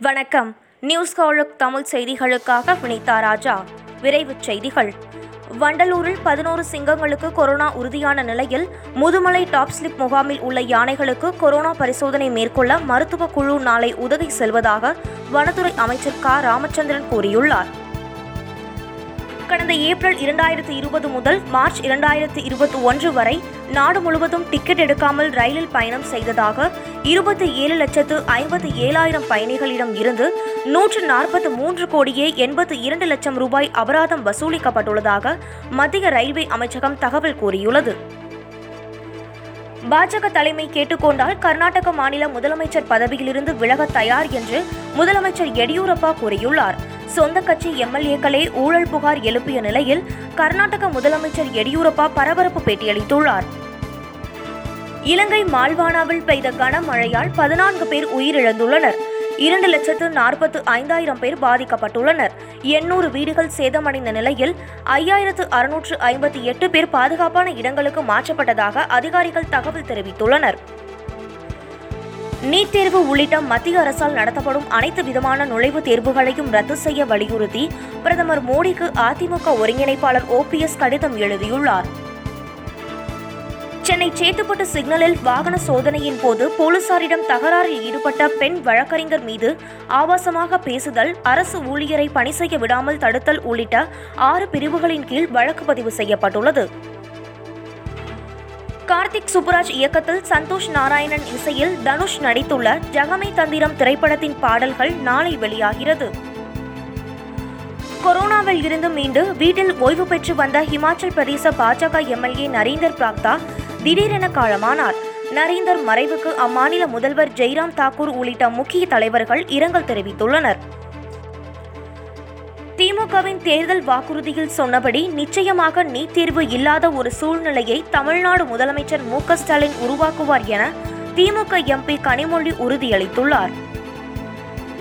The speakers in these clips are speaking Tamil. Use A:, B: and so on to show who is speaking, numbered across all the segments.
A: வணக்கம். நியூஸ் காலக் தமிழ் செய்திகளுக்காக வினிதா ராஜா. விரைவுச் செய்திகள். வண்டலூரில் பதினோரு சிங்கங்களுக்கு கொரோனா உறுதியான நிலையில் முதுமலை டாப் ஸ்லிப் முகாமில் உள்ள யானைகளுக்கு கொரோனா பரிசோதனை மேற்கொள்ள மருத்துவ குழு நாளை உதகை செல்வதாக வனத்துறை அமைச்சர் க. ராமச்சந்திரன் கூறியுள்ளார். கடந்த ஏப்ரல் இரண்டாயிரத்து இருபது முதல் மார்ச் இரண்டாயிரத்து இருபத்தி ஒன்று வரை நாடு முழுவதும் டிக்கெட் எடுக்காமல் ரயிலில் பயணம் செய்ததாக இருபத்தி ஏழு லட்சத்து ஐம்பத்தி ஏழாயிரம் பயணிகளிடம் இருந்து நூற்று நாற்பத்தி மூன்று கோடியே எண்பத்தி இரண்டு லட்சம் ரூபாய் அபராதம் வசூலிக்கப்பட்டுள்ளதாக மத்திய ரயில்வே அமைச்சகம் தகவல் கூறியுள்ளது. பாஜக தலைமை கேட்டுக்கொண்டால் கர்நாடக மாநில முதலமைச்சர் பதவியிலிருந்து விலக தயார் என்று முதலமைச்சர் எடியூரப்பா கூறியுள்ளார். சொந்த கட்சி எம்எல்ஏக்களே ஊழல் புகார் எழுப்பிய நிலையில் கர்நாடக முதலமைச்சர் எடியூரப்பா பரபரப்பு பேட்டியளித்துள்ளார். இலங்கை மால்வானாவில் பெய்த கனமழையால் பதினான்கு பேர் உயிரிழந்துள்ளனர். இரண்டு லட்சத்து நாற்பத்து ஐந்தாயிரம் பேர் பாதிக்கப்பட்டுள்ளனர். எண்ணூறு வீடுகள் சேதமடைந்த நிலையில் ஐயாயிரத்து அறுநூற்று ஐம்பத்தி எட்டு பேர் பாதுகாப்பான இடங்களுக்கு மாற்றப்பட்டதாக அதிகாரிகள் தகவல் தெரிவித்துள்ளனர். நீட் தேர்வு உள்ளிட்ட மத்திய அரசால் நடத்தப்படும் அனைத்து விதமான நுழைவுத் தேர்வுகளையும் ரத்து செய்ய வலியுறுத்தி பிரதமர் மோடிக்கு அதிமுக ஒருங்கிணைப்பாளர் ஓபிஎஸ் கடிதம் எழுதியுள்ளார். சென்னை சேத்துப்பட்டு சிக்னலில் வாகன சோதனையின் போது போலீசாரிடம் தகராறில் ஈடுபட்ட பெண் வழக்கறிஞர் மீது ஆபாசமாக பேசுதல் அரசு ஊழியரை பணி செய்ய விடாமல் தடுத்தல் உள்ளிட்ட ஆறு பிரிவுகளின் கீழ் வழக்கு பதிவு செய்யப்பட்டுள்ளது. கார்த்திக் சுப்புராஜ் இயக்கத்தில் சந்தோஷ் நாராயணன் இசையில் தனுஷ் நடித்துள்ள ஜகமை தந்திரம் திரைப்படத்தின் பாடல்கள் நாளை வெளியாகிறது. கொரோனாவில் இருந்து மீண்டு வீட்டில் ஓய்வு பெற்று வந்த ஹிமாச்சல் பிரதேச பாஜக எம்எல்ஏ நரேந்தர் பிராக்தா திடீரென காலமானார். நரேந்தர் மறைவுக்கு அம்மாநில முதல்வர் ஜெய்ராம் தாக்கூர் உள்ளிட்ட முக்கிய தலைவர்கள் இரங்கல் தெரிவித்துள்ளனர். திமுகவின் தேர்தல் வாக்குறுதியில் சொன்னபடி நிச்சயமாக நீட் தேர்வு இல்லாத ஒரு சூழ்நிலையை தமிழ்நாடு முதலமைச்சர் மு க ஸ்டாலின் உருவாக்குவார் என திமுக எம்பி கனிமொழி உறுதியளித்துள்ளார்.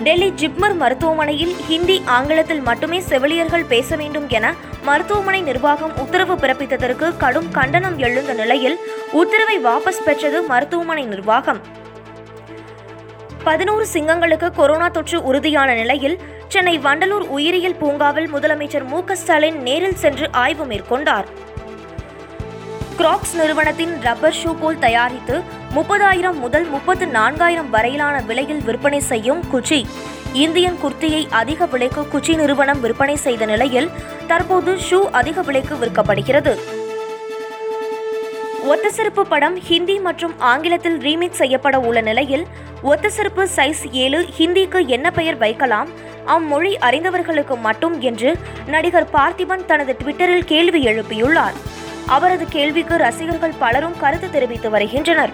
A: டெல்லி ஜிப்மர் மருத்துவமனையில் ஹிந்தி ஆங்கிலத்தில் மட்டுமே செவிலியர்கள் பேச வேண்டும் என மருத்துவமனை நிர்வாகம் உத்தரவு பிறப்பித்ததற்கு கடும் கண்டனம் எழுந்த நிலையில் உத்தரவை வாபஸ் பெற்றது மருத்துவமனை நிர்வாகம். பதினோரு சிங்கங்களுக்கு கொரோனா தொற்று உறுதியான நிலையில் சென்னை வண்டலூர் உயிரியல் பூங்காவில் முதலமைச்சர் மு ஸ்டாலின் நேரில் சென்று ஆய்வு மேற்கொண்டார். கிராக்ஸ் நிறுவனத்தின் ரப்பர் ஷூ போல் தயாரித்து முப்பதாயிரம் முதல் முப்பத்து நான்காயிரம் வரையிலான விலையில் விற்பனை செய்யும் குச்சி. இந்தியன் குர்த்தியை அதிக விலைக்கு குச்சி நிறுவனம் விற்பனை செய்த நிலையில் தற்போது ஷூ அதிக விலைக்கு விற்கப்படுகிறது. ஒத்தசிறப்பு படம் ஹிந்தி மற்றும் ஆங்கிலத்தில் ரீமேக் செய்யப்பட உள்ள நிலையில் ஒத்தசிறப்பு சைஸ் ஏழு ஹிந்திக்கு என்ன பெயர் வைக்கலாம் அம்மொழி அறிந்தவர்களுக்கு மட்டும் என்று நடிகர் பார்த்திபன் தனது ட்விட்டரில் கேள்வி எழுப்பியுள்ளார். அவரது கேள்விக்கு ரசிகர்கள் பலரும் கருத்து தெரிவித்து வருகின்றனர்.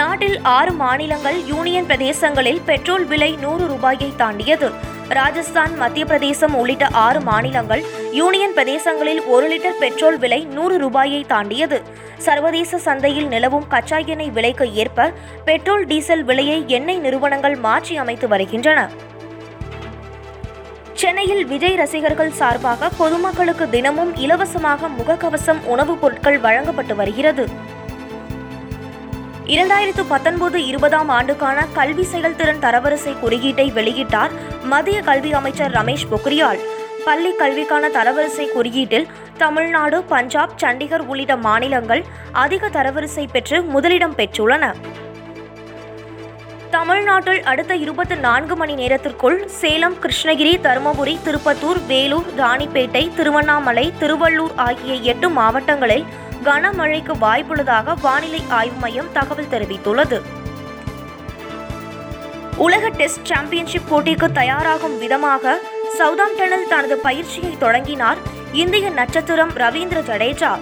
A: நாட்டில் ஆறு மாநிலங்கள் யூனியன் பிரதேசங்களில் பெட்ரோல் விலை நூறு ரூபாயை தாண்டியது. ராஜஸ்தான் மத்திய பிரதேசம் உள்ளிட்ட ஆறு மாநிலங்கள் யூனியன் பிரதேசங்களில் ஒரு லிட்டர் பெட்ரோல் விலை நூறு ரூபாயை தாண்டியது. சர்வதேச சந்தையில் நிலவும் கச்சா எண்ணெய் விலைக்கு ஏற்ப பெட்ரோல் டீசல் விலையை எண்ணெய் நிறுவனங்கள் மாற்றி அமைத்து வருகின்றன. சென்னையில் விஜய் ரசிகர்கள் சார்பாக பொதுமக்களுக்கு தினமும் இலவசமாக முகக்கவசம் உணவுப் பொருட்கள் வழங்கப்பட்டு வருகிறது. இரண்டாயிரத்து பத்தொன்பது இருபதாம் ஆண்டுக்கான கல்வி செயல்திறன் தரவரிசை குறியீட்டை வெளியிட்டார் மத்திய கல்வி அமைச்சர் ரமேஷ் பொக்ரியால். பள்ளி கல்விக்கான தரவரிசை குறியீட்டில் தமிழ்நாடு பஞ்சாப் சண்டிகர் உள்ளிட்ட மாநிலங்கள் அதிக தரவரிசை பெற்று முதலிடம் பெற்றுள்ளன. தமிழ்நாட்டில் அடுத்த இருபத்தி நான்கு மணி நேரத்திற்குள் சேலம் கிருஷ்ணகிரி தருமபுரி திருப்பத்தூர் வேலூர் ராணிப்பேட்டை திருவண்ணாமலை திருவள்ளூர் ஆகிய எட்டு மாவட்டங்களில் கனமழைக்கு வாய்ப்புள்ளதாக வானிலை ஆய்வு மையம் தகவல் தெரிவித்துள்ளது. உலக டெஸ்ட் சாம்பியன்ஷிப் போட்டிக்கு தயாராகும் விதமாக சவுதாம்டனில் தனது பயிற்சியை தொடங்கினார் இந்திய நட்சத்திரம் ரவீந்திர ஜடேஜா.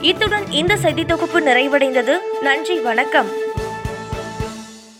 A: இத்துடன் இந்த செய்தி தொகுப்பு நிறைவடைந்தது. நன்றி வணக்கம்.